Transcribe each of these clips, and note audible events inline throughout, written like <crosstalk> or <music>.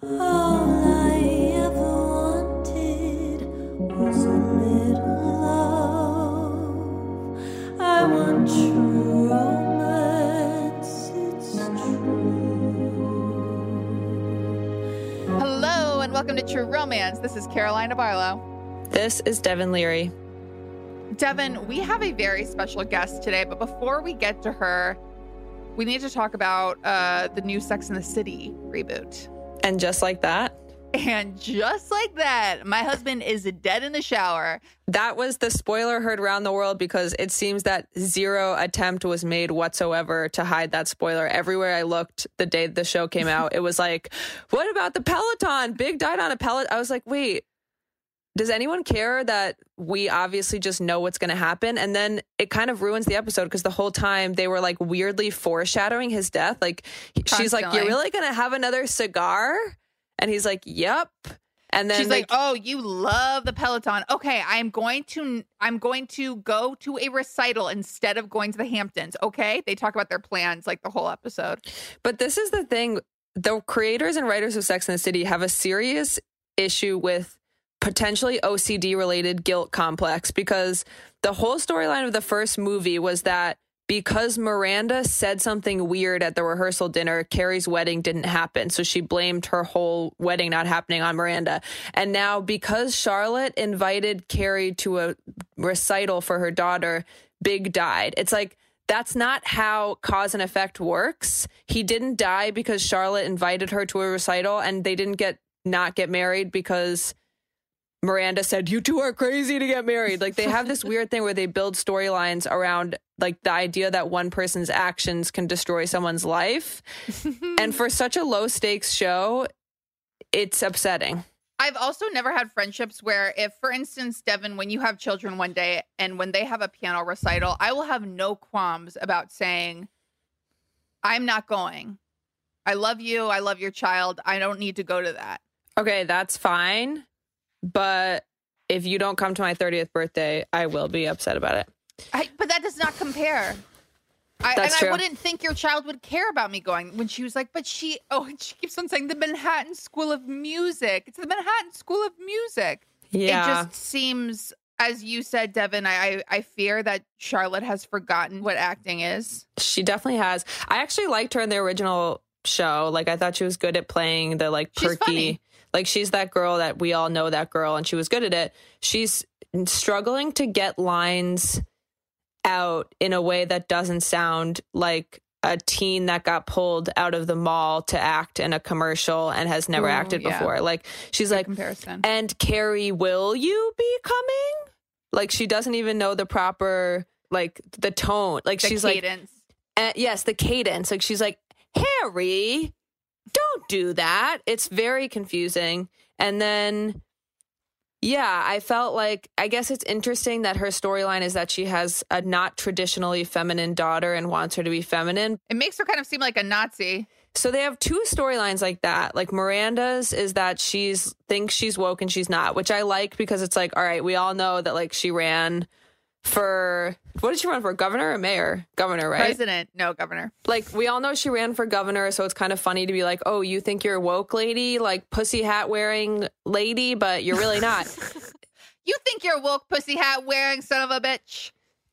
All I ever wanted was a little love. I want true romance, it's true. Hello and welcome to True Romance. This is Carolina Barlow. This is Devin Leary. Devin, we have a very special guest today, but before we get to her, we need to talk about uh, the new Sex in the City reboot. And just like that, And just like that, my husband is dead in the shower. that was the spoiler heard around the world because it seems that zero attempt was made whatsoever to hide that spoiler. Everywhere I looked the day the show came out, it was like, what about the Peloton? Big died on a Peloton. I was like, wait, does anyone care that we obviously just know what's going to happen? And then it kind of ruins the episode because the whole time they were like weirdly foreshadowing his death. Like she's like, you're really going to have another cigar? And he's like, yep. And then She's like, "Oh, you love the Peloton. Okay, I'm going to I'm going to go to a recital instead of going to the Hamptons. Okay?" They talk about their plans like the whole episode. But this is the thing the creators and writers of Sex and the City have a serious issue with potentially OCD related guilt complex because the whole storyline of the first movie was that because Miranda said something weird at the rehearsal dinner, Carrie's wedding didn't happen. So she blamed her whole wedding not happening on Miranda. And now, because Charlotte invited Carrie to a recital for her daughter, Big died. It's like, that's not how cause and effect works. He didn't die because Charlotte invited her to a recital and they didn't get not get married because Miranda said, You two are crazy to get married. Like they have this weird thing where they build storylines around like the idea that one person's actions can destroy someone's life. <laughs> and for such a low stakes show, it's upsetting. I've also never had friendships where, if, for instance, Devin, when you have children one day and when they have a piano recital, I will have no qualms about saying, I'm not going. I love you. I love your child. I don't need to go to that. Okay, that's fine. But if you don't come to my 30th birthday, I will be upset about it. I, but that does not compare. I, That's and true. I wouldn't think your child would care about me going when she was like, but she, <laughs> oh, and she keeps on saying the Manhattan School of Music. It's the Manhattan School of Music. Yeah. It just seems, as you said, Devin, I, I, I fear that Charlotte has forgotten what acting is. She definitely has. I actually liked her in the original show. Like I thought she was good at playing the like She's perky. funny. Like she's that girl that we all know that girl and she was good at it. She's struggling to get lines out in a way that doesn't sound like a teen that got pulled out of the mall to act in a commercial and has never Ooh, acted yeah. before. Like she's Good like comparison. and Carrie, will you be coming? Like she doesn't even know the proper like the tone. Like The she's like cadence. uh, yes, the cadence. Like she's like, Harry, don't do that. It's very confusing. And then, yeah, I felt like, I guess it's interesting that her storyline is that she has a not traditionally feminine daughter and wants her to be feminine. it makes her kind of seem like a Nazi. so they have two storylines like that. Like Miranda's is that she's thinks she's woke and she's not, which I like because it's like, all right, we all know that like she ran for what did she run for? Governor or mayor? Governor, right? President, no governor. Like we all know she ran for governor, so it's kind of funny to be like, "Oh, you think you're a woke lady, like pussy hat wearing lady, but you're really not." <laughs> You think you're a woke pussy hat wearing son of a bitch?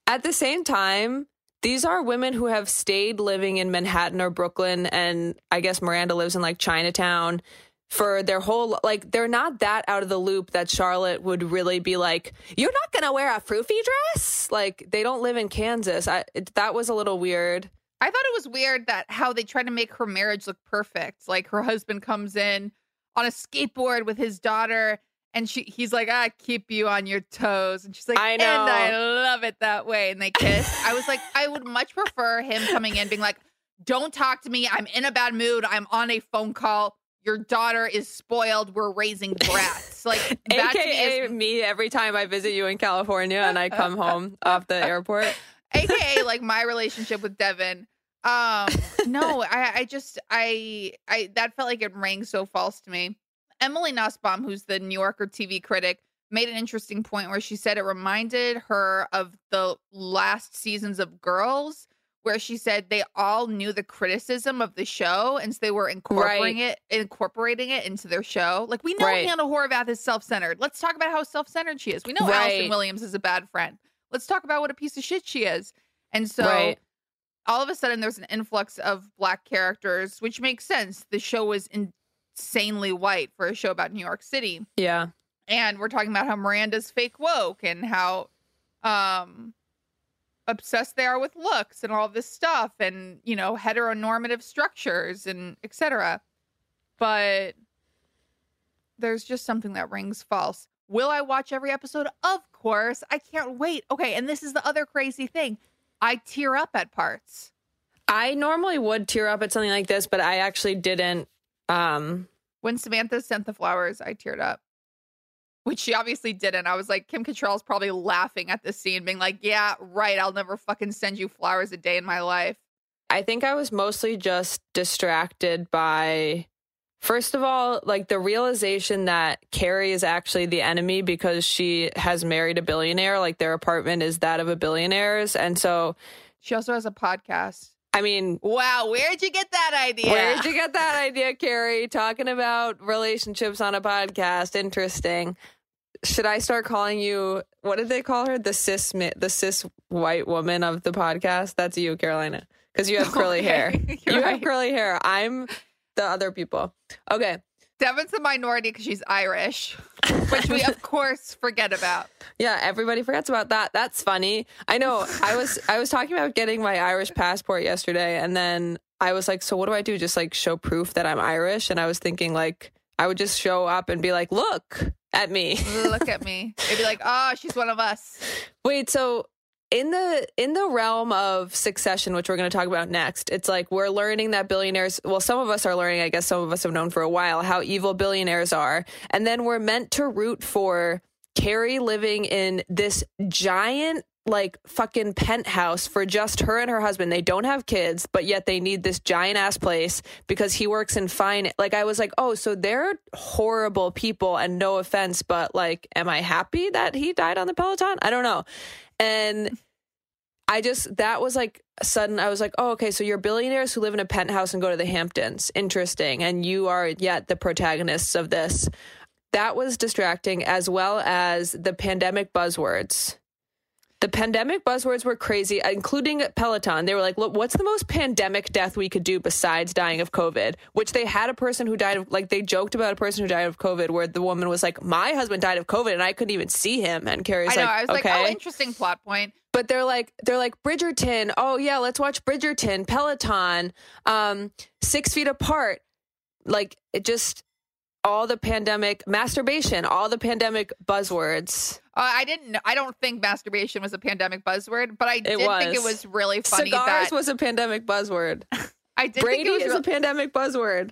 At the same time, these are women who have stayed living in Manhattan or Brooklyn, and I guess Miranda lives in like Chinatown for their whole like they're not that out of the loop that Charlotte would really be like, "You're not gonna wear a froofy dress." Like they don't live in Kansas. I, it, that was a little weird. I thought it was weird that how they tried to make her marriage look perfect. Like her husband comes in on a skateboard with his daughter and she he's like, I keep you on your toes. And she's like, I know. and I love it that way. And they kiss. I was like, I would much prefer him coming in being like, Don't talk to me. I'm in a bad mood. I'm on a phone call. Your daughter is spoiled. We're raising brats. Like <laughs> that to me AKA is me every time I visit you in California and I come home <laughs> off the airport. <laughs> aka like my relationship with Devin. Um, no, I, I just, I, I, that felt like it rang so false to me. Emily Nussbaum, who's the New Yorker TV critic, made an interesting point where she said it reminded her of the last seasons of Girls, where she said they all knew the criticism of the show, and so they were incorporating it, incorporating it into their show. Like we know Right. Hannah Horvath is self-centered. Let's talk about how self-centered she is. We know Allison Williams is a bad friend. Let's talk about what a piece of shit she is. And so Right. all of a sudden there's an influx of black characters, which makes sense. The show was insanely white for a show about New York City. Yeah. And we're talking about how Miranda's fake woke and how um obsessed they are with looks and all this stuff and you know heteronormative structures and etc. But there's just something that rings false. Will I watch every episode? Of course. I can't wait. Okay, and this is the other crazy thing. I tear up at parts. I normally would tear up at something like this, but I actually didn't. Um, When Samantha sent the flowers, I teared up. Which she obviously didn't. I was like, Kim Cattrall's probably laughing at this scene, being like, Yeah, right, I'll never fucking send you flowers a day in my life. I think I was mostly just distracted by, first of all, like the realization that Carrie is actually the enemy because she has married a billionaire. Like their apartment is that of a billionaire's. And so, She also has a podcast. I mean, Wow, where'd you get that idea? Where'd you get that <laughs> idea, Carrie? Talking about relationships on a podcast. Interesting. Should I start calling you? What did they call her? The cis, the cis white woman of the podcast. That's you, Carolina, because you have curly Okay, hair. <laughs> you're You have curly hair. I'm the other people. Okay. Devin's the minority because she's Irish, which we of <laughs> course forget about. Yeah, everybody forgets about that. That's funny. I know. I was I was talking about getting my Irish passport yesterday and then I was like, so what do I do? Just like show proof that I'm Irish? And I was thinking like I would just show up and be like, "Look at me." Look at me. They'd be like, Oh, she's one of us. Wait, so in the in the realm of succession, which we're going to talk about next, it's like we're learning that billionaires. Well, some of us are learning. I guess some of us have known for a while how evil billionaires are, and then we're meant to root for Carrie living in this giant. Like fucking penthouse for just her and her husband. They don't have kids, but yet they need this giant ass place because he works in fine. Like I was like, oh, so they're horrible people, and no offense, but like, am I happy that he died on the Peloton? I don't know. And I just, that was like sudden. I was like, oh, okay, so you're billionaires who live in a penthouse and go to the Hamptons. Interesting. And you are yet the protagonists of this. That was distracting, as well as the pandemic buzzwords. The pandemic buzzwords were crazy, including Peloton. They were like, look, what's the most pandemic death we could do besides dying of COVID? Which they had a person who died of, like, they joked about a person who died of COVID, where the woman was like, my husband died of COVID and I couldn't even see him. And Carrie's I know. like, I was like, okay Oh, interesting plot point. but they're like they're like Bridgerton. Oh yeah, let's watch Bridgerton. Peloton, um, six feet apart. Like it just all the pandemic masturbation, all the pandemic buzzwords. Uh, I didn't. I don't think masturbation was a pandemic buzzword, but I did think it was. really funny Cigars that was a pandemic buzzword. <laughs> I did Brady think it was is real- a pandemic buzzword.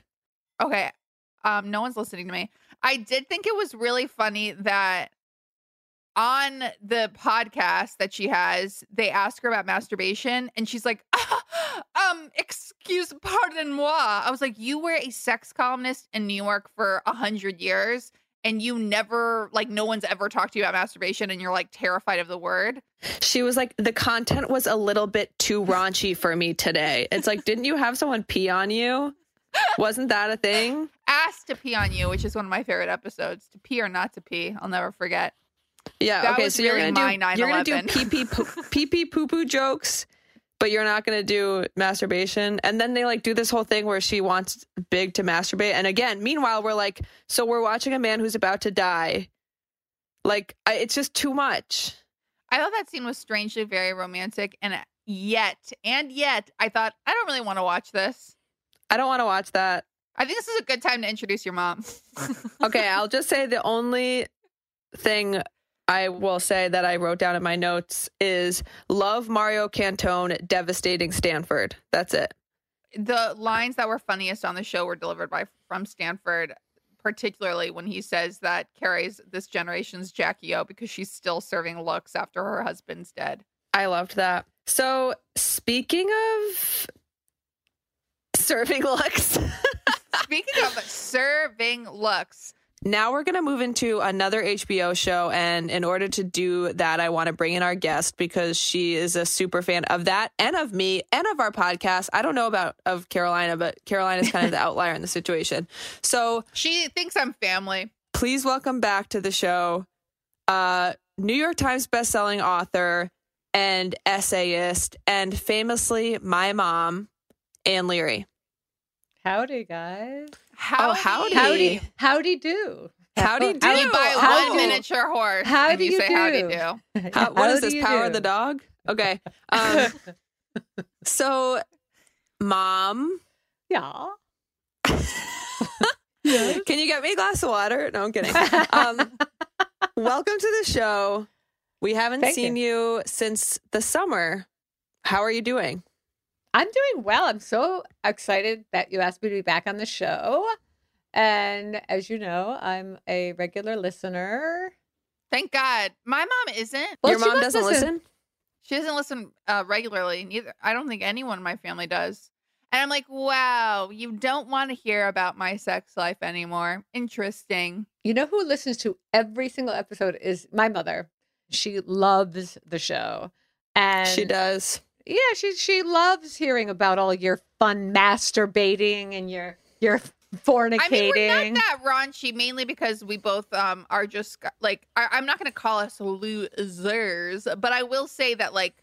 okay. Um, no one's listening to me. I did think it was really funny that on the podcast that she has, they ask her about masturbation, and she's like, <laughs> "Um, excuse, pardon moi." I was like, "You were a sex columnist in New York for a hundred years, and you never, like, no one's ever talked to you about masturbation, and you're like terrified of the word." She was like, the content was a little bit too raunchy for me today. It's like, didn't you have someone pee on you? Wasn't that a thing? <laughs> Asked to pee on you, which is one of my favorite episodes. To pee or not to pee, I'll never forget. Yeah. That okay. was So you're gonna do you're gonna do 9/11. pee pee pee pee poo <laughs> poo jokes, but you're not gonna do masturbation. And then they like do this whole thing where she wants Big to masturbate. And again, meanwhile, we're like, so we're watching a man who's about to die. Like, I, it's just too much. I thought that scene was strangely very romantic, and yet, and yet, I thought I don't really want to watch this. I don't want to watch that. I think this is a good time to introduce your mom. Okay, I'll just say the only thing I will say that I wrote down in my notes is love Mario Cantone devastating Stanford. That's it. the lines that were funniest on the show were delivered by from Stanford, particularly when he says that Carrie's this generation's Jackie O because she's still serving looks after her husband's dead. I loved that. So, speaking of serving looks, <laughs> Speaking of serving looks, now we're going to move into another HBO show. And in order to do that, I want to bring in our guest because she is a super fan of that and of me and of our podcast. I don't know about of Carolina, but Carolina's kind of the <laughs> outlier in the situation. So, she thinks I'm family. please welcome back to the show uh, New York Times bestselling author and essayist, and famously my mom, Anne Leary. Howdy, guys. Howdy. howdy. Howdy. Howdy do. Howdy do. How do You buy How one do- miniature horse how and do you, you say howdy do? do. <laughs> How, what How is this? Power do? of the dog? Okay. <laughs> Um, so, mom, Yeah. <laughs> can you get me a glass of water? No, I'm kidding. Um, welcome to the show. We haven't Thank seen you. since the summer. How are you doing? I'm doing well. I'm so excited that you asked me to be back on the show. And as you know, I'm a regular listener. Thank God. My mom isn't. Well, Your mom doesn't listen. listen? She doesn't listen uh, regularly. Neither. I don't think anyone in my family does. And I'm like, wow, you don't want to hear about my sex life anymore. Interesting. You know who listens to every single episode is my mother. She loves the show. And She does. Yeah, she she loves hearing about all your fun masturbating and your your fornicating. I mean, we're not that raunchy, mainly because we both um are just like I, I'm not going to call us losers, but I will say that like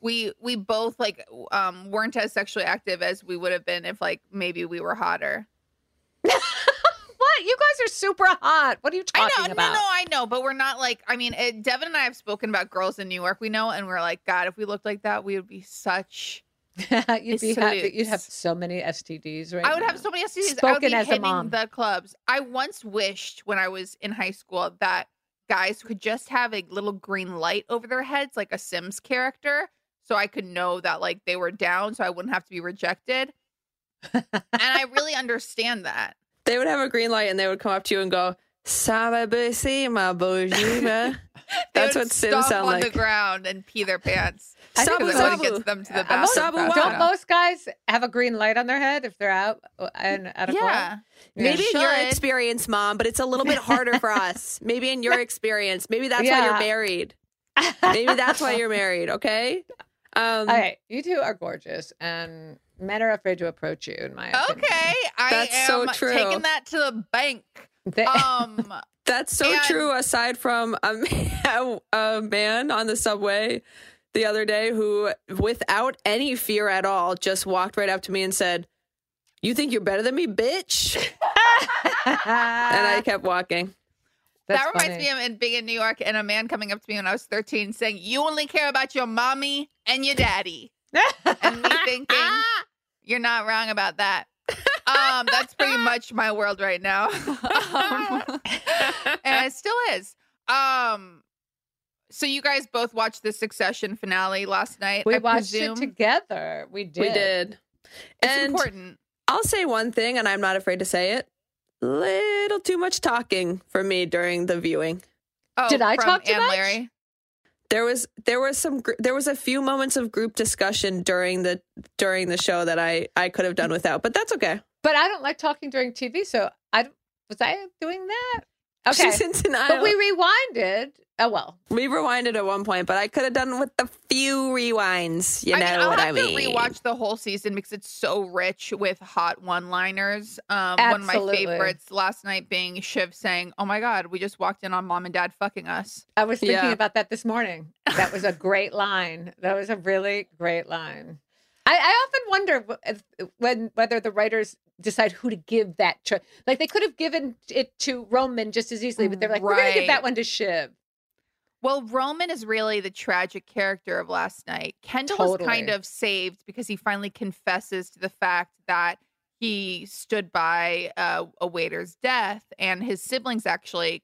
we we both like um weren't as sexually active as we would have been if like maybe we were hotter. <laughs> You guys are super hot. What are you I talking know, about? no, no, I know, but we're not like. I mean, it, Devin and I have spoken about girls in New York. We know, and we're like, God, if we looked like that, we would be such. <laughs> you'd be happy. You'd have so many STDs right I would now. have so many STDs. I would be as a hitting mom. the clubs. I once wished when I was in high school that guys could just have a little green light over their heads, like a Sims character, so I could know that like they were down, so I wouldn't have to be rejected. <laughs> and I really understand that. They would have a green light and they would come up to you and go, Sababusima bourgeois. <laughs> They That's what Sims stomp sound on like. the ground and pee their pants. I <laughs> think Sabu Because most- that Sabu. gets them to the Uh, most- bathroom. Sabu Don't enough. most guys have a green light on their head if they're out and at a club? Yeah. Maybe in your experience, mom, but it's a little bit harder for <laughs> us. Maybe in your experience. Maybe that's why you're married. Maybe that's why you're married, okay? Um, Okay, you two are gorgeous, and men are afraid to approach you. In my opinion. Okay, I That's am so true. taking that to the bank. They- <laughs> Um, That's so And- true. Aside from a <laughs> man, a man on the subway the other day who, without any fear at all, just walked right up to me and said, "You think you're better than me, bitch?" <laughs> And I kept walking. That's that reminds funny. me of in being in New York and a man coming up to me when I was 13 saying, You only care about your mommy and your daddy. And me thinking, <laughs> You're not wrong about that. <laughs> Um, that's pretty much my world right now. Um, <laughs> and it still is. Um, so you guys both watched the Succession finale last night. we I watched presume. it together. We did. We did. It's and important. I'll say one thing, and I'm not afraid to say it. Little too much talking for me during the viewing. Oh, Did I from talk too Anne much? Leary. There was there was some there was a few moments of group discussion during the during the show that I I could have done without, but that's okay. But I don't like talking during TV, so I was I doing that? Okay, She's in denial. but we rewinded. Oh well, We rewinded at one point, but I could have done with a few rewinds. You I know mean, I'll what have I mean? to rewatch the whole season because it's so rich with hot one-liners. Um, one of my favorites last night being Shiv saying, "Oh my God, we just walked in on mom and dad fucking us." I was thinking Yeah. about that this morning. That was a great line. That was a really great line. I, I often wonder if- when whether the writers decide who to give that choice. Like they could have given it to Roman just as easily, but they're like, we're going to give that one to Shiv. Well, Roman is really the tragic character of last night. Kendall is kind of saved because he finally confesses to the fact that he stood by uh, a waiter's death, and his siblings actually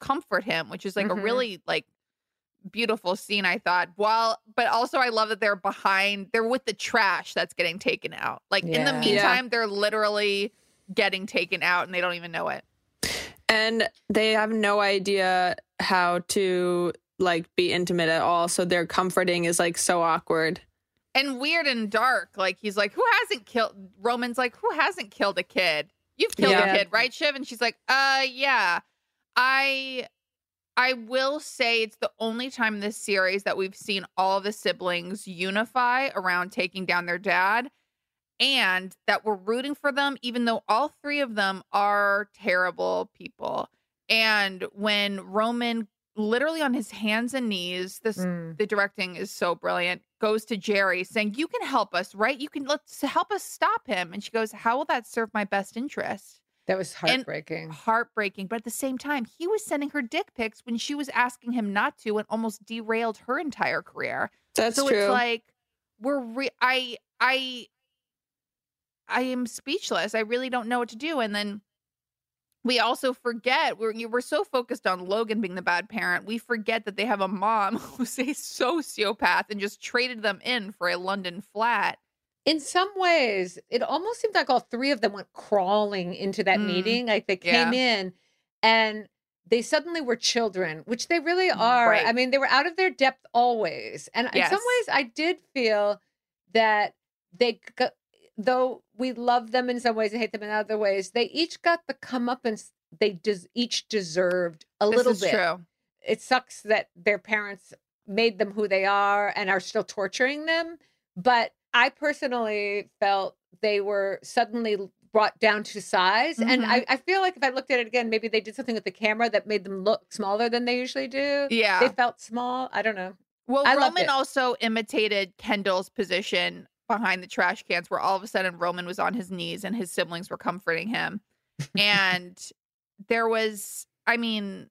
comfort him, which is like Mhm. a really like beautiful scene. I thought. Well, but also I love that they're behind. They're with the trash that's getting taken out. Like in the Yeah. Yeah. meantime, they're literally getting taken out, and they don't even know it. and they have no idea how to like be intimate at all. So their comforting is like so awkward. and weird and dark. Like he's like, who hasn't killed? Roman's like, who hasn't killed a kid? You've killed Yeah. a kid, right, Shiv? And she's like, uh, yeah. I, I will say it's the only time in this series that we've seen all the siblings unify around taking down their dad, and that we're rooting for them, even though all three of them are terrible people. And when Roman literally on his hands and knees, this Mm. the directing is so brilliant goes to Gerri saying you can help us right you can let's help us stop him and she goes how will that serve my best interest That was heartbreaking. heartbreaking but at the same time he was sending her dick pics when she was asking him not to and almost derailed her entire career That's so true. it's like we're re- i i i am speechless i really don't know what to do and then we also forget we're we're so focused on Logan being the bad parent. We forget that they have a mom <laughs> who's a sociopath and just traded them in for a London flat. In some ways, it almost seemed like all three of them went crawling into that Mm. meeting. Like they came in and they suddenly were children, which they really are. I mean, they were out of their depth always. And in some ways, I did feel that they, got, though we love them in some ways and hate them in other ways, they each got the comeuppance they des- each deserved a This little is bit. true. It sucks that their parents made them who they are and are still torturing them. But I personally felt they were suddenly brought down to size. And Mhm. I, I feel like if I looked at it again, maybe they did something with the camera that made them look smaller than they usually do. Yeah. They felt small. I don't know. Well, I Roman also imitated Kendall's position behind the trash cans, where all of a sudden Roman was on his knees and his siblings were comforting him. <laughs> and there was, I mean,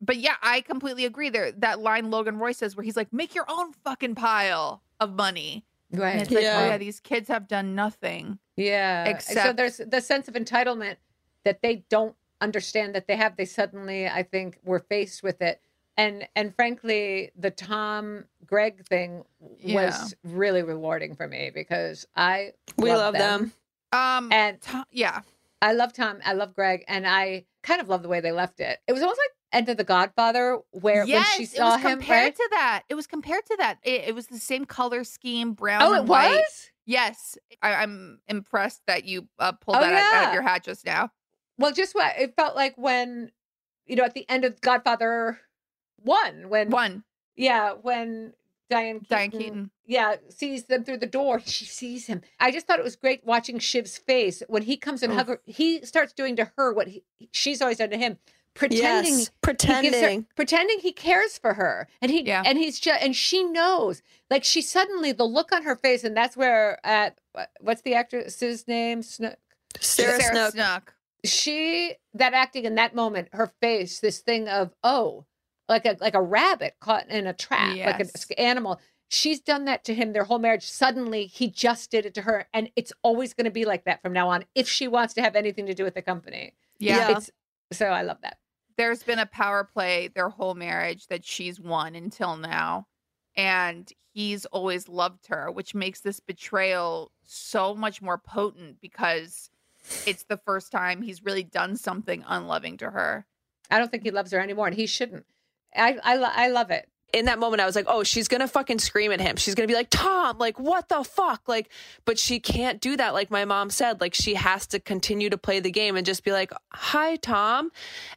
but yeah, I completely agree. There, that line Logan Roy says, where he's like, "Make your own fucking pile of money," and Right. it's like, oh, Yeah. oh yeah, these kids have done nothing. Yeah. Except- so there's the sense of entitlement that they don't understand that they have. They suddenly, I think, were faced with it. And and frankly, the Tom Greg thing Yeah. was really rewarding for me because I we love them. Um, And Tom- yeah, I love Tom, I love Greg, and I kind of love the way they left it. It was almost like End of the Godfather, where yes, when she it saw was him, compared right? to that. It was compared to that. It, it was the same color scheme, brown. Oh, it white. was. Yes, I, I'm impressed that you uh, pulled Oh, that out, out of your hat just now. Well, just what it felt like when, you know, at the end of Godfather one, when One, yeah, when Diane Keaton, Diane Keaton. yeah, sees them through the door. <laughs> She sees him. I just thought it was great watching Shiv's face when he comes and oh. Oof. hug her. He starts doing to her what he, she's always done to him, pretending Yes, he her- pretending. pretending he cares for her, and he Yeah. and he's just and she knows. Like she suddenly the look on her face, and that's where at what's the actress's name? Snook. Sarah, Snook. Snook. She that acting in that moment, her face, this thing of oh, like a like a rabbit caught in a trap, like an animal. She's done that to him their whole marriage. Suddenly, he just did it to her, and it's always going to be like that from now on. If she wants to have anything to do with the company, Yeah. Yeah. it's so I love that. There's been a power play their whole marriage that she's won until now. And he's always loved her, which makes this betrayal so much more potent because it's the first time he's really done something unloving to her. I don't think he loves her anymore, and he shouldn't. I I, I love it. in that moment, I was like, oh, she's gonna fucking scream at him. She's gonna be like, Tom, like, what the fuck? Like, but she can't do that. Like my mom said, like, she has to continue to play the game and just be like, hi, Tom.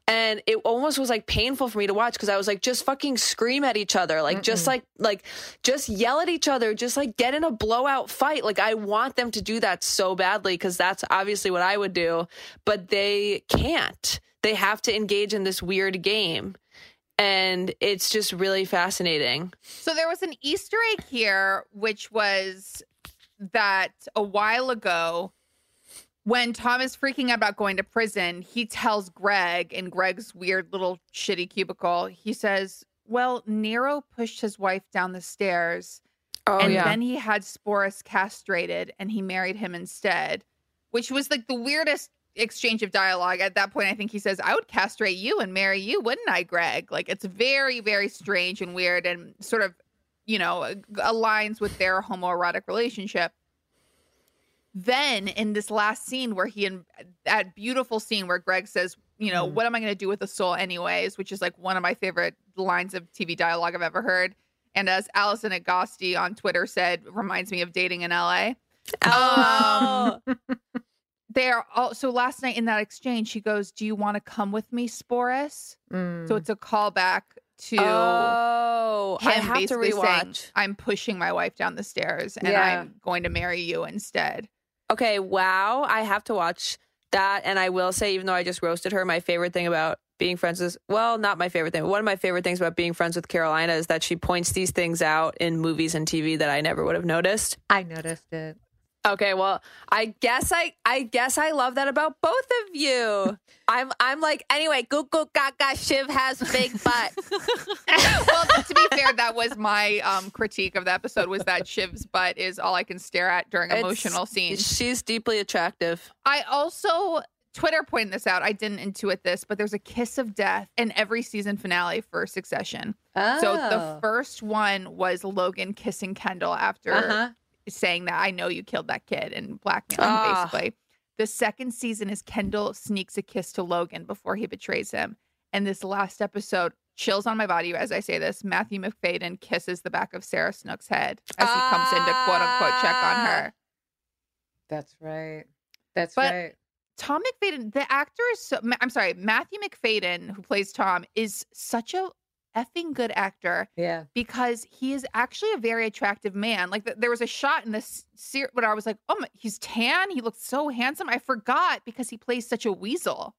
And it almost was like painful for me to watch because I was like, just fucking scream at each other. Like, just like, like, just yell at each other. Just like get in a blowout fight. Like, I want them to do that so badly because that's obviously what I would do, but they can't. They have to engage in this weird game and it's just really fascinating. So there was an Easter egg here, which was that a while ago, when Tom is freaking out about going to prison, he tells Greg in Greg's weird little shitty cubicle, he says, Well, Nero pushed his wife down the stairs Oh and yeah, then he had Sporus castrated and he married him instead, which was like the weirdest exchange of dialogue. At that point, I think he says, I would castrate you and marry you, wouldn't I, Greg? Like it's very, very strange and weird and sort of, you know, uh, aligns with their homoerotic relationship. Then in this last scene where he, in that beautiful scene where Greg says, you know, mm-hmm. what am I going to do with the soul anyways, which is like one of my favorite lines of TV dialogue I've ever heard. And as Alison Agosti on Twitter said, reminds me of dating in LA. oh, um, <laughs> They are all so last night in that exchange, she goes, Do you want to come with me, Sporus? Mm. So it's a callback to oh, him I have to basically saying, rewatch. I'm pushing my wife down the stairs and Yeah. I'm going to marry you instead. Okay, wow, I have to watch that, and I will say, even though I just roasted her, my favorite thing about being friends is well, not my favorite thing. One of my favorite things about being friends with Carolina is that she points these things out in movies and TV that I never would have noticed. I noticed it. Okay, well, I guess I I guess I love that about both of you. <laughs> I'm I'm like anyway, Google Gaga Shiv has big butt. <laughs> well, to be fair, that was my um, critique of the episode was that Shiv's butt is all I can stare at during It's- emotional scenes. She's deeply attractive. I also Twitter pointed this out. I didn't intuit this, but there's a kiss of death in every season finale for Succession. Oh. So the first one was Logan kissing Kendall after uh-huh. Saying that I know you killed that kid and blackmailing Ah. basically. The second season is Kendall sneaks a kiss to Logan before he betrays him. And this last episode, chills on my body as I say this, Matthew Macfadyen kisses the back of Sarah Snook's head as he comes in to quote unquote check on her. That's right. That's But- right. Tom Macfadyen, the actor is so, I'm sorry, Matthew Macfadyen, who plays Tom, is such a effing good actor Yeah. because he is actually a very attractive man. Like th- there was a shot in this series where I was like, oh my, he's tan. He looks so handsome. I forgot because he plays such a weasel.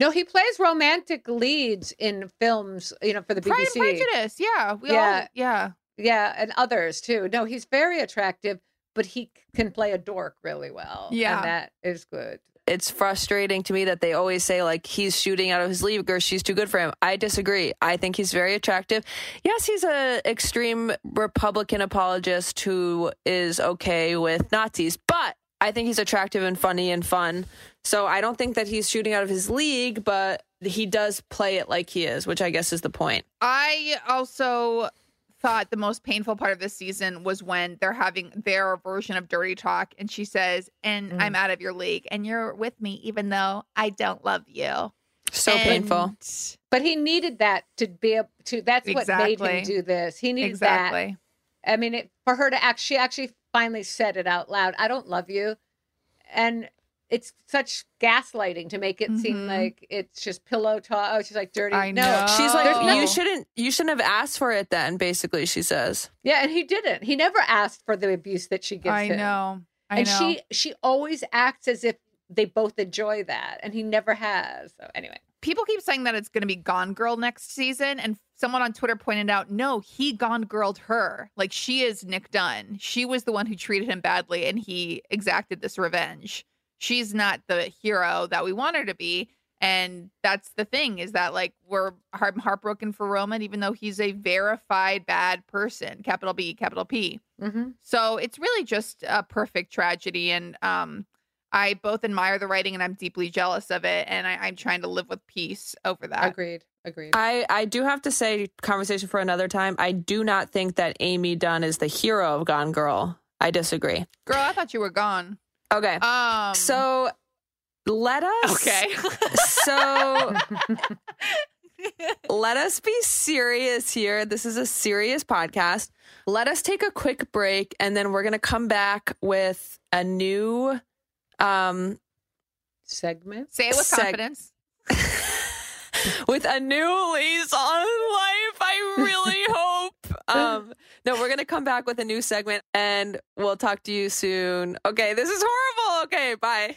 No, he plays romantic leads in films, you know, for the Pride and Prejudice. Yeah. We all, Yeah. yeah. Yeah, and others too. No, he's very attractive, but he can play a dork really well. Yeah. And that is good. It's frustrating to me that they always say like he's shooting out of his league or she's too good for him. I disagree. I think he's very attractive. Yes, he's a extreme Republican apologist who is okay with Nazis, but I think he's attractive and funny and fun. So I don't think that he's shooting out of his league, but he does play it like he is, which I guess is the point. I also thought the most painful part of this season was when they're having their version of dirty talk and she says, and Mm. I'm out of your league and you're with me even though I don't love you. So And- painful. But he needed that to be able to. That's what made him do this. He needed that. Exactly. I mean, it, for her to act, she actually finally said it out loud. I don't love you, and it's such gaslighting to make it seem Mhm. like it's just pillow talk. Oh, she's like dirty. I no, know. She's like, no- you shouldn't, you shouldn't have asked for it then. Basically, she says. yeah, and he didn't. He never asked for the abuse that she gives I him. know. I and know. she she always acts as if they both enjoy that, and he never has. So anyway, people keep saying that it's going to be Gone Girl next season, and someone on Twitter pointed out, no, he Gone Girled her. Like she is Nick Dunn. She was the one who treated him badly, and he exacted this revenge. She's not the hero that we want her to be, and that's the thing is that like we're heart- heartbroken for Roman, even though he's a verified bad person, capital B, capital P. mm-hmm. So it's really just a perfect tragedy. And um, I both admire the writing and I'm deeply jealous of it. And I, I'm trying to live with peace over that. agreed, agreed. I, I do have to say, conversation for another time. I do not think that Amy Dunn is the hero of Gone Girl. I disagree. Girl, I thought you were gone. Okay. Um, so let us. okay. <laughs> So <laughs> let us be serious here. This is a serious podcast. Let us take a quick break and then we're going to come back with a new um Segment. Say it with Seg- confidence. With a new lease on life. I really <laughs> hope. Um, no, we're gonna come back with a new segment, and we'll talk to you soon. Okay, this is horrible. Okay, bye.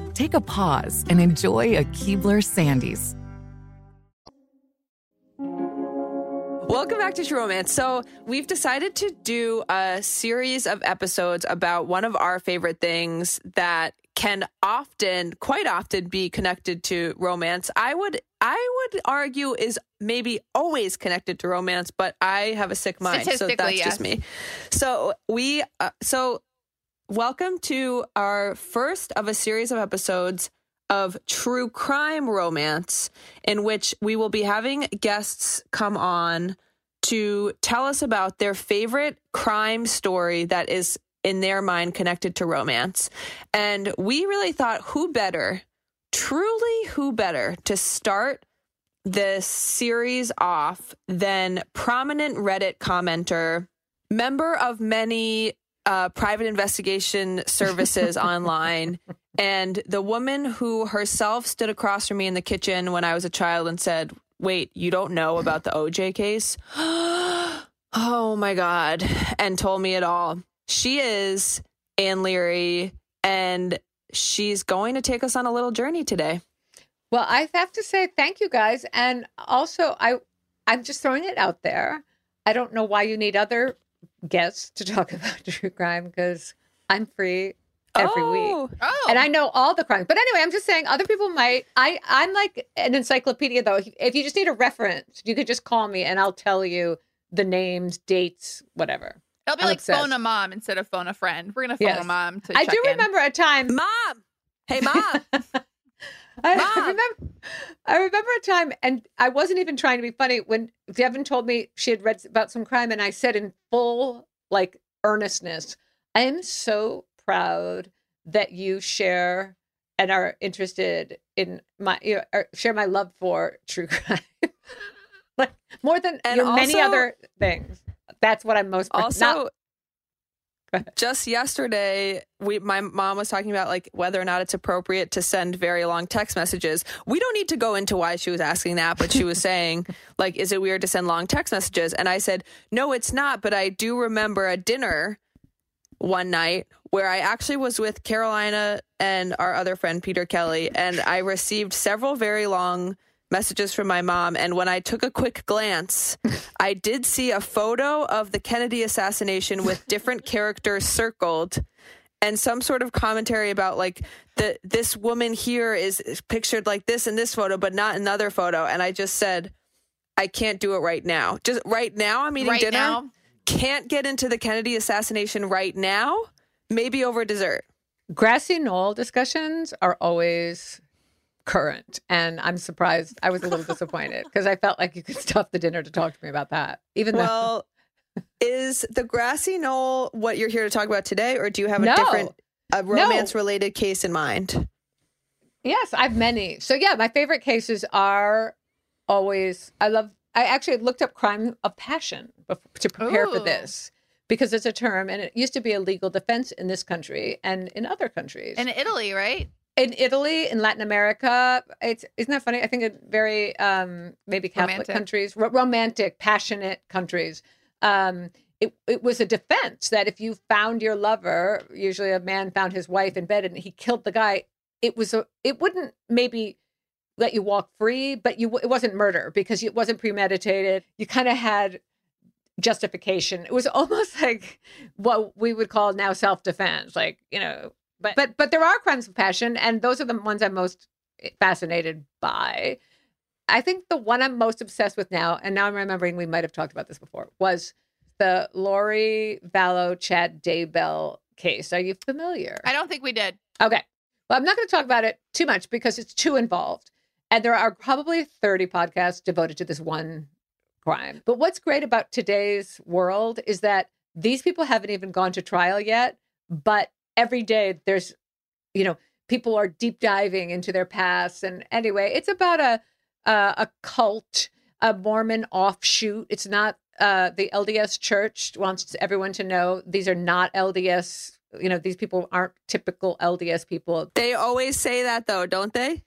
Take a pause and enjoy a Keebler Sandies. Welcome back to True Romance. So, we've decided to do a series of episodes about one of our favorite things that can often, quite often, be connected to romance. I would, I would argue, is maybe always connected to romance, but I have a sick mind, so that's yes. just me. So we, uh, so welcome to our first of a series of episodes of true crime romance, in which we will be having guests come on to tell us about their favorite crime story that is in their mind connected to romance. And we really thought who better, truly who better to start this series off than prominent Reddit commenter, member of many uh, private investigation services <laughs> online, and the woman who herself stood across from me in the kitchen when I was a child and said, Wait, you don't know about the OJ case? <gasps> oh my God. And told me it all. She is Anne Leary, and she's going to take us on a little journey today. Well, I have to say thank you guys, and also I, I'm just throwing it out there. I don't know why you need other guests to talk <laughs> about true crime because I'm free every oh, week. Oh, And oh. I know all the crimes. But anyway, I'm just saying other people might. I I'm like an encyclopedia though. If, you just need a reference, you could just call me and I'll tell you the names, dates, whatever. it'll be I'm like obsessed. phone a mom instead of phone a friend. We're gonna phone Yes. a mom to I do in. remember a time. Mom. Hey, mom. <laughs> I Mom. remember. I remember a time, and I wasn't even trying to be funny when Devin told me she had read about some crime, and I said in full like earnestness, "I am so proud that you share and are interested in my you know, share my love for true <laughs> crime, like more than And your many other things." That's what I'm most proud. also not- ahead. <laughs> just yesterday we my mom was talking about like whether or not it's appropriate to send very long text messages. We don't need to go into why she was asking that but she was <laughs> saying like is it weird to send long text messages? And i said no it's not but i do remember a dinner one night where I actually was with Carolina and our other friend Peter Kelly, and I received several very long messages from my mom. And when I took a quick glance, I did see a photo of the Kennedy assassination with different characters circled. And some sort of commentary about like the this woman here is is pictured like this in this photo, but not another photo. And I just said, I can't do it right now. Just right now, I'm eating Right dinner. now? Can't get into the Kennedy assassination right now. Maybe over dessert. Grassy knoll discussions are always current, and I'm surprised. I was a little disappointed because I felt like you could stop the dinner to talk to me about that. Even though Well, is the grassy knoll what you're here to talk about today, or do you have a No. different a romance related case in mind? Yes, I've many. So yeah, my favorite cases are always. I love. I actually looked up crime of passion to prepare for this because it's a term, and it used to be a legal defense in this country and in other countries. In Italy, right? In Italy, in Latin America, it's isn't that funny? I think in very um, maybe Catholic Romantic. countries, ro- romantic, passionate countries. Um, it, it was a defense that if you found your lover, usually a man found his wife in bed and he killed the guy, it was a it wouldn't maybe let you walk free, but you it wasn't murder because it wasn't premeditated. You kind of had justification. It was <laughs> almost like what we would call now self defense, like you know. But but but there are crimes of passion, and those are the ones I'm most fascinated by. I think the one I'm most obsessed with now, and now I'm remembering we might have talked about this before, was the Lori Vallow Chad Daybell case. Are you familiar? I don't think we did. Okay. Well, I'm not going to talk about it too much because it's too involved. And there are probably 30 podcasts devoted to this one crime. But what's great about today's world is that these people haven't even gone to trial yet, but every day there's, you know, people are deep diving into their past. And anyway, it's about a uh, a cult, a Mormon offshoot. It's not uh, the LDS Church wants everyone to know these are not LDS. You know, these people aren't typical LDS people. They always say that though, don't they?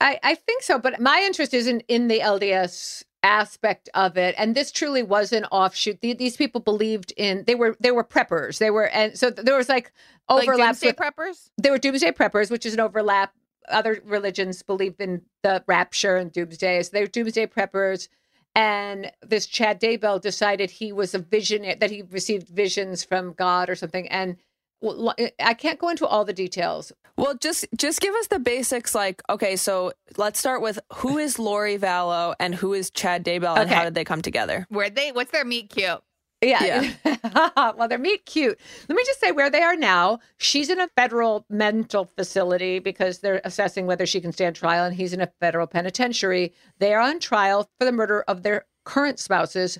I, I think so, but my interest isn't in the LDS aspect of it, and this truly was an offshoot. The, these people believed in they were they were preppers. They were and so there was like Like overlaps doomsday with preppers? they were doomsday preppers, which is an overlap. Other religions believe in the rapture and doomsday. So they were doomsday preppers. And this Chad Daybell decided he was a visionary, that he received visions from God or something. And well, eh, I can't go into all the details. Well, just just give us the basics. Like, okay, so let's start with who is Lori Vallow and who is Chad Daybell, and how did they come together? Where they? What's their meet cute? Yeah. <laughs> well, they're meet cute. Let me just say where they are now. She's in a federal mental facility because they're assessing whether she can stand trial, and he's in a federal penitentiary. They are on trial for the murder of their current spouses,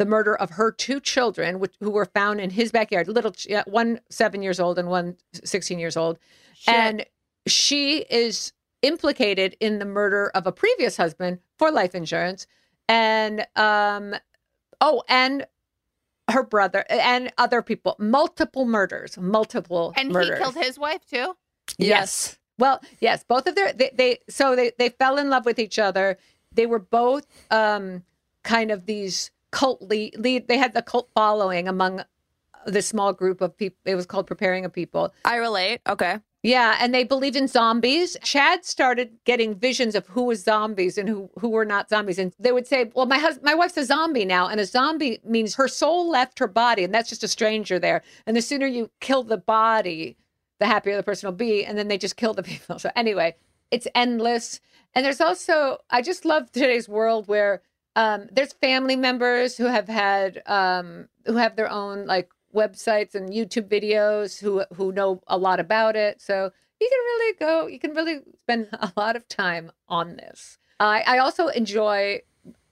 the murder of her two children, which, who were found in his backyard, little one seven years old and one 16 years old. And she is implicated in the murder of a previous husband for life insurance. And, um, oh, and her brother and other people, multiple murders, multiple And murders. he killed his wife too. Yes. Well, yes, both of their they, they so they they fell in love with each other. They were both um kind of these cult lead, lead they had the cult following among the small group of people. It was called Preparing a People. I relate. Okay. Yeah, and they believed in zombies. Chad started getting visions of who was zombies and who who were not zombies, and they would say, "Well, my husband, my wife's a zombie now, and a zombie means her soul left her body, and that's just a stranger there. And the sooner you kill the body, the happier the person will be. And then they just kill the <laughs> people. So anyway, it's endless. And there's also, I just love today's world where um, there's family members who have had, um, who have their own like websites and YouTube videos who who know a lot about it. So you can really go, you can really spend <laughs> a lot of time on this. I, I also enjoy,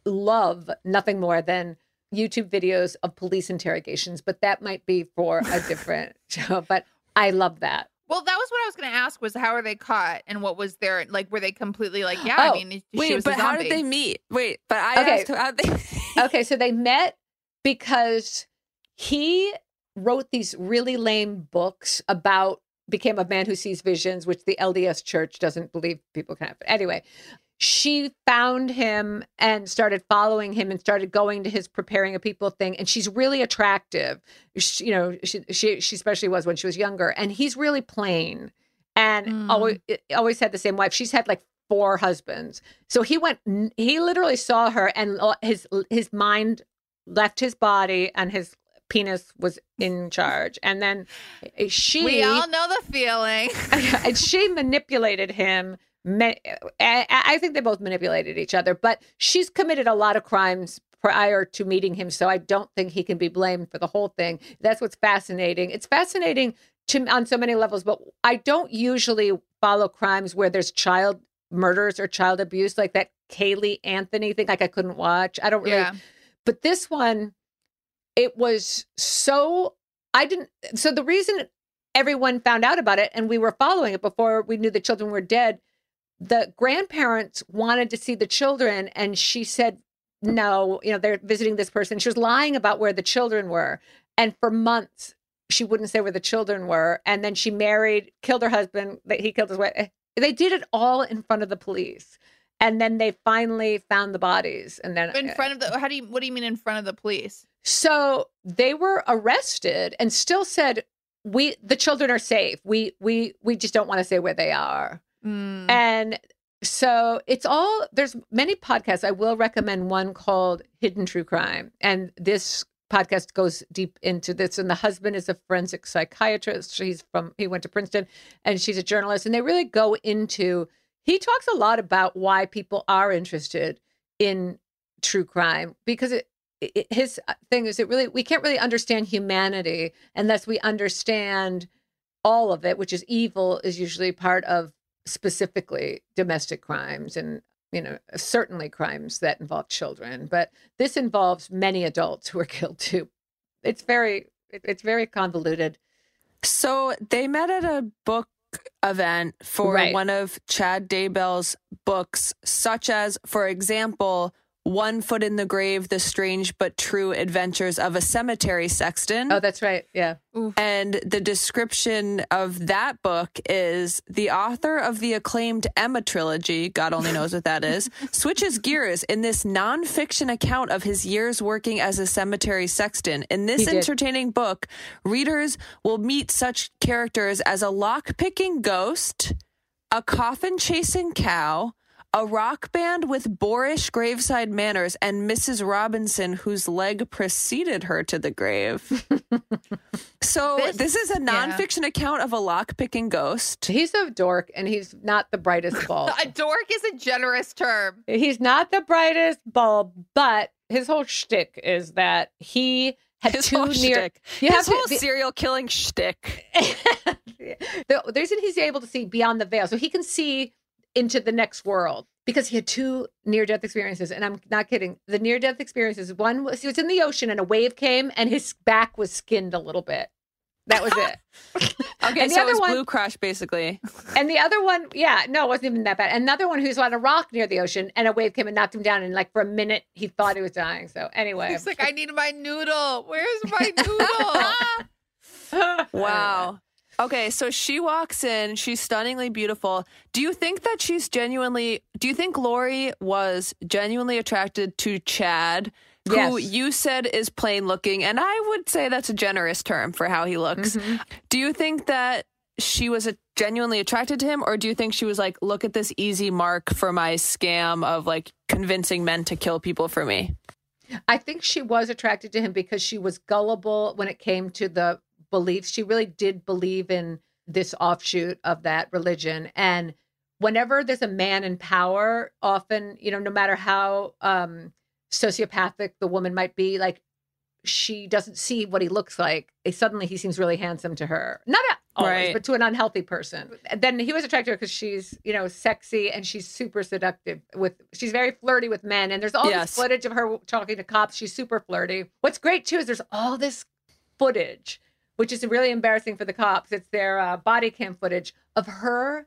love nothing more than YouTube videos of police interrogations, but that might be for a different <laughs> show. But I love that. Well, that was what I was going to ask: was how are they caught, and what was their like? Were they completely like, yeah? Oh, I mean, she Wait, was a but how did they meet? Wait, but I Okay. asked how they. <laughs> okay, so they met because he wrote these really lame books about became a man who sees visions, which the LDS church doesn't believe people can have. Anyway, she found him and started following him and started going to his preparing a people thing. And she's really attractive. She, you know, she, she she especially was when she was younger. And he's really plain and Mm. always always had the same wife. She's had like four husbands. So he went. He literally saw her, and his his mind left his body, and his penis was in charge. And then eh, eh, she We all know the feeling. <laughs> and she manipulated him I I think they both manipulated each other, but she's committed a lot of crimes prior to meeting him, so I don't think he can be blamed for the whole thing. That's what's fascinating. It's fascinating to on so many levels, but I don't usually follow crimes where there's child murders or child abuse, like that Caylee Anthony thing. Like I couldn't watch. I don't really. Yeah. But this one, it was so. I didn't. So the reason everyone found out about it and we were following it before we knew the children were dead the grandparents wanted to see the children and she said no you know they're visiting this person. She was lying about where the children were and for months she wouldn't say where the children were and then she married killed her husband that he killed his wife eh, they did it all in front of the police and then they finally found the bodies and then In front of the, eh, how do you, what do you mean in front of the police? so they were arrested and still said we the children are safe. We we we just don't want to say where they are Mm. and so it's all there's many podcasts i will recommend one called hidden true crime and this podcast goes deep into this and the husband is a forensic psychiatrist he's from he went to princeton and she's a journalist and they really go into he talks a lot about why people are interested in true crime because it, it his thing is it really we can't really understand humanity unless we understand all of it which is evil is usually part of specifically domestic crimes and you know certainly crimes that involve children but this involves many adults who are <laughs> killed too it's very it's very convoluted So they met at a book event for Right. one of Chad Daybell's books, such as, for example, One Foot in the Grave The Strange But True Adventures of a Cemetery Sexton. oh that's right yeah And the description of that book is the author of the acclaimed Emma trilogy, God only knows what that is, <laughs> switches gears in this nonfiction account of his years working as a cemetery sexton. In this entertaining book, readers will meet such characters as a lock picking ghost, a coffin chasing cow, a rock band with boorish graveside manners, and Mrs. Robinson, whose leg preceded her to the grave. <laughs> so, This- this, is a yeah. nonfiction account of a lock picking ghost. he's a dork and he's not the brightest <laughs> bulb A dork is a generous term. he's not the brightest bulb but his whole shtick is that he had His two whole near shtick. You have His to- whole the- serial killing shtick. the, <laughs> the reason he's able to see beyond the veil, so he can see into the next world because he had two near death experiences. And I'm not kidding. The near death experiences one was he was in the ocean and a wave came and his back was skinned a little bit. That was it. <laughs> Okay, And the so other it's one- Blue Crush, basically. and the other one, yeah, no, it wasn't even that bad. Another one who's on a rock near the ocean and a wave came and knocked him down. And like for a minute, he thought he was dying. So anyway, He's like, I need my noodle. Where's my <laughs> noodle? <laughs> Wow. Okay, so she walks in. She's stunningly beautiful. Do you think that she's genuinely? Do you think Lori was genuinely attracted to Chad, who you said is plain looking, and I would say that's a generous term for how he looks. Mm-hmm. Do you think that she was a, genuinely attracted to him, or do you think she was like, "Look at this easy mark for my scam of like convincing men to kill people for me"? I think she was attracted to him because she was gullible when it came to the beliefs. She really did believe in this offshoot of that religion. And whenever there's a man in power, often, you know, no matter how um, sociopathic the woman might be, like she doesn't see what he looks like. Suddenly he seems really handsome to her. Not always, Right. but to an unhealthy person. Then he was attracted to her because she's, you know, sexy and she's super seductive with she's very flirty with men. And there's all Yes. this footage of her talking to cops. She's super flirty. What's great too is there's all this footage, which is really embarrassing for the cops. It's their uh, body cam footage of her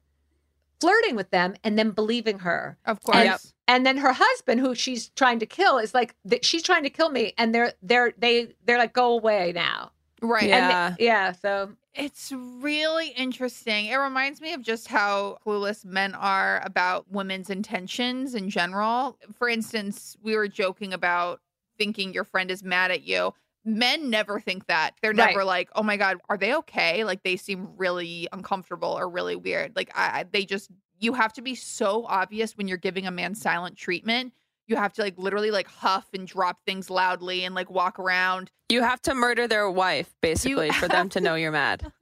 flirting with them and then believing her. of course. And, and then her husband, who she's trying to kill, is like, she's trying to kill me, and they're they're they they're like, go away now. Right. Yeah. They- yeah. So It's really interesting. It reminds me of just how clueless men are about women's intentions in general. For instance, we were joking about thinking your friend is mad at you. Men never think that. They're Right. never like, "Oh my god, are they okay?" Like they seem really uncomfortable or really weird. Like I, I- they just you have to be so obvious when you're giving a man silent treatment. You have to like literally like huff and drop things loudly and like walk around. You have to murder their wife, basically, for them to know you're mad. <laughs>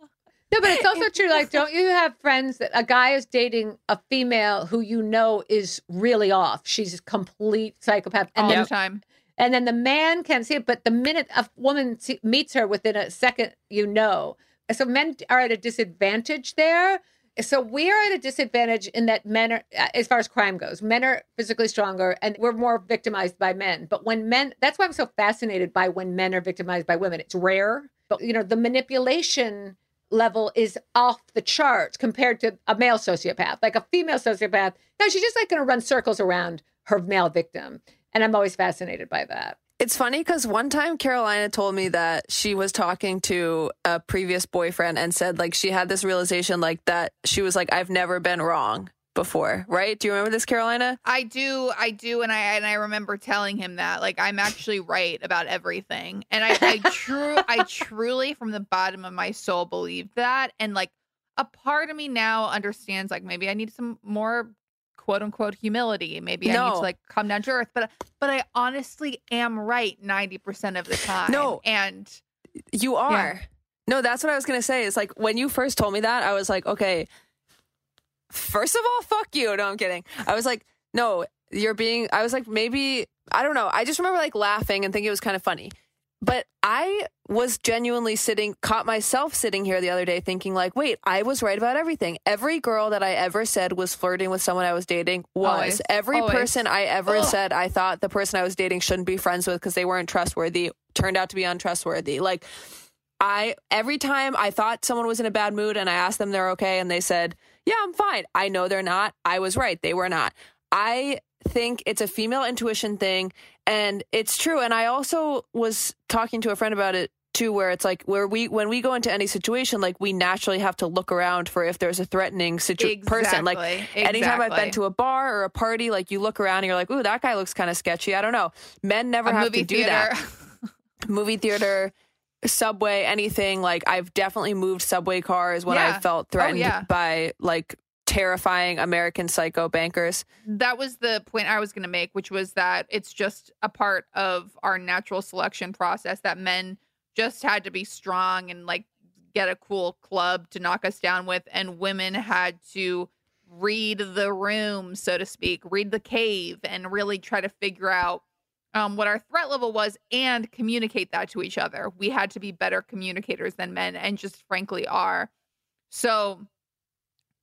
No, but it's also true. Like, don't you have friends that a guy is dating a female who you know is really off? She's a complete psychopath, and all then the time. And then the man can't see it. But the minute a woman meets her, within a second, you know. So men are at a disadvantage there. So we are at a disadvantage in that men are, uh, as far as crime goes, men are physically stronger and we're more victimized by men. But when men, that's why I'm so fascinated by when men are victimized by women. It's rare, but you know, the manipulation level is off the charts compared to a male sociopath. Like a female sociopath, no, she's just like going to run circles around her male victim. And I'm always fascinated by that. It's funny because one time Carolina told me that she was talking to a previous boyfriend and said like she had this realization like that she was like I've never been wrong before, right? Do you remember this, Carolina? I do, I do, and I and I remember telling him that like I'm actually right about everything, and I I true I <laughs> truly from the bottom of my soul believe that, and like a part of me now understands like maybe I need some more quote unquote humility, maybe I need to like come down to earth, but but I honestly am right ninety percent of the time. No. and You are. No, that's what I was gonna say. Is like when you first told me that, I was like, okay. First of all, fuck you. No, I'm kidding. I was like, no, you're being. I was like, maybe I don't know. I just remember like laughing and thinking it was kind of funny. But I was genuinely sitting, caught myself sitting here the other day thinking, like, wait, I was right about everything. Every girl that I ever said was flirting with someone I was dating was. Always. Every Always. person I ever Ugh. said I thought the person I was dating shouldn't be friends with because they weren't trustworthy turned out to be untrustworthy. Like, I every time I thought someone was in a bad mood and I asked them they're okay and they said, "Yeah, I'm fine." I know they're not. I was right. They were not. I think it's a female intuition thing and it's true and I also was talking to a friend about it too where it's like where we when we go into any situation like we naturally have to look around for if there's a threatening situ- person like Exactly, anytime I've been to a bar or a party like you look around and you're like ooh that guy looks kind of sketchy I don't know men never a have to do theater. that <laughs> movie theater, subway, anything. Like I've definitely moved subway cars when Yeah. I felt Oh, threatened yeah. by like terrifying American psycho bankers. that was the point I was going to make, which was that it's just a part of our natural selection process that men just had to be strong and like get a cool club to knock us down with, and women had to read the room, so to speak, read the cave, and really try to figure out um, what our threat level was and communicate that to each other. We had to be better communicators than men, and just frankly are. So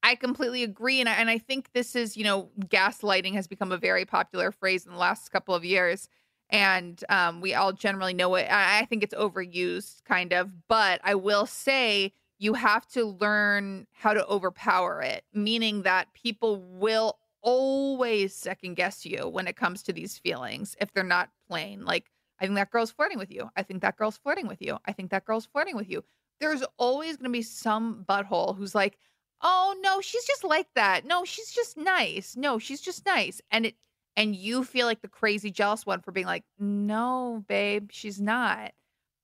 I completely agree. And I, and I think this is, you know, gaslighting has become a very popular phrase in the last couple of years. And um, we all generally know it. I, I think it's overused, kind of. But I will say you have to learn how to overpower it, meaning that people will always second guess you when it comes to these feelings if they're not plain. Like, I think that girl's flirting with you. I think that girl's flirting with you. I think that girl's flirting with you. There's always going to be some butthole who's like, oh no she's just like that. No she's just nice. No she's just nice. And it and you feel like the crazy jealous one for being like no babe she's not.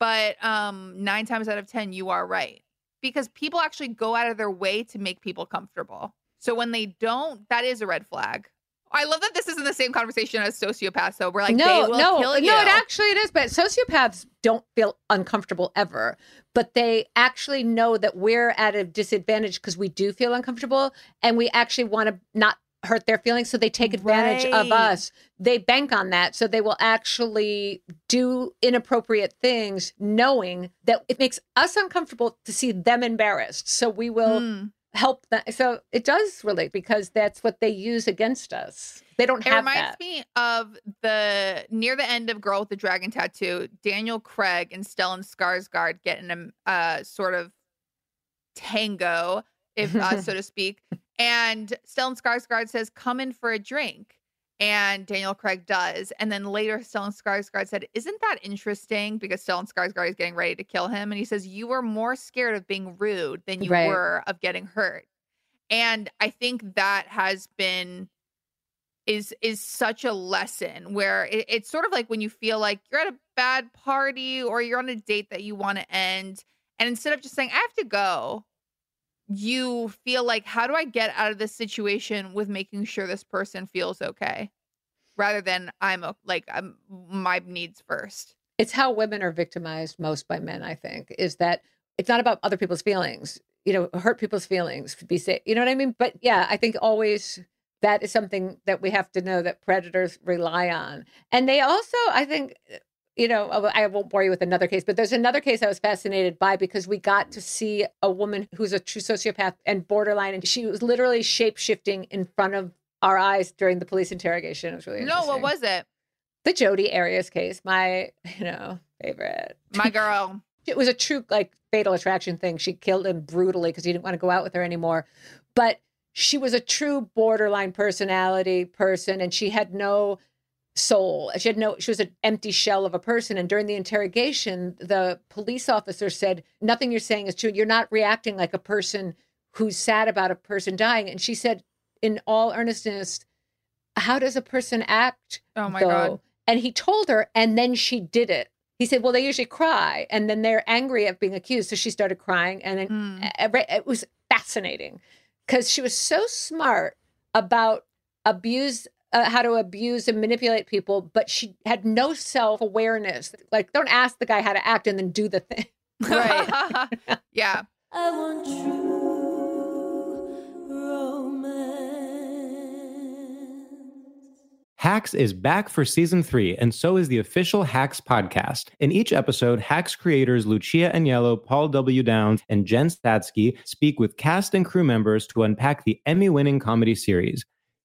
But um nine times out of ten you are right. Because people actually go out of their way to make people comfortable. So when they don't that is a red flag i love that this isn't the same conversation as sociopaths so we're like no, no, no. It actually it is, but sociopaths don't feel uncomfortable ever. But they actually know that we're at a disadvantage because we do feel uncomfortable, and we actually want to not hurt their feelings, so they take advantage of us. They bank on that, so they will actually do inappropriate things, knowing that it makes us uncomfortable to see them embarrassed. So we will Mm. Help them. So it does relate because that's what they use against us. They don't It have reminds that. me of the near the end of Girl with the Dragon Tattoo. Daniel Craig and Stellan Skarsgård get in a uh, sort of tango, if uh, so to <laughs> speak. And Stellan Skarsgård says, "Come in for a drink." And Daniel Craig does. And then later, Stellan Skarsgård said, Isn't that interesting? Because Stellan Skarsgård is getting ready to kill him. And he says, You were more scared of being rude than you Right. were of getting hurt. And I think that has been is is such a lesson where it, it's sort of like when you feel like you're at a bad party or you're on a date that you want to end and instead of just saying i have to go you feel like how do i get out of this situation with making sure this person feels okay rather than i'm o- like i'm my needs first it's how women are victimized most by men i think is that it's not about other people's feelings you know, hurt people's feelings, be safe. You know what I mean? But yeah, I think always that is something that we have to know that predators rely on. And they also, I think, you know, I won't bore you with another case, but there's another case I was fascinated by because we got to see a woman who's a true sociopath and borderline, and she was literally shape shifting in front of our eyes during the police interrogation. It was really No, what was it? the Jodi Arias case? My, <laughs> you know, favorite. My <laughs> girl. it was a true like fatal attraction thing. She killed him brutally because he didn't want to go out with her anymore. But she was a true borderline personality person and she had no soul. She had no she was an empty shell of a person and during the interrogation the police officer said nothing you're saying is true. You're not reacting like a person who's sad about a person dying and she said in all earnestness how does a person act Oh my though? God. And he told her, and then she did it. He said, "Well, they usually cry, and then they're angry at being accused." So she started crying, and then Mm. it it was fascinating because she was so smart about abuse, uh, how to abuse and manipulate people, but she had no self awareness. Like, don't ask the guy how to act and then do the thing. <laughs> Right. <laughs> yeah. I want true romance. Hacks is back for season three, and so is the official Hacks podcast. In each episode, Hacks creators Lucia Aniello, Paul W. Downs, and Jen Statsky speak with cast and crew members to unpack the Emmy winning comedy series.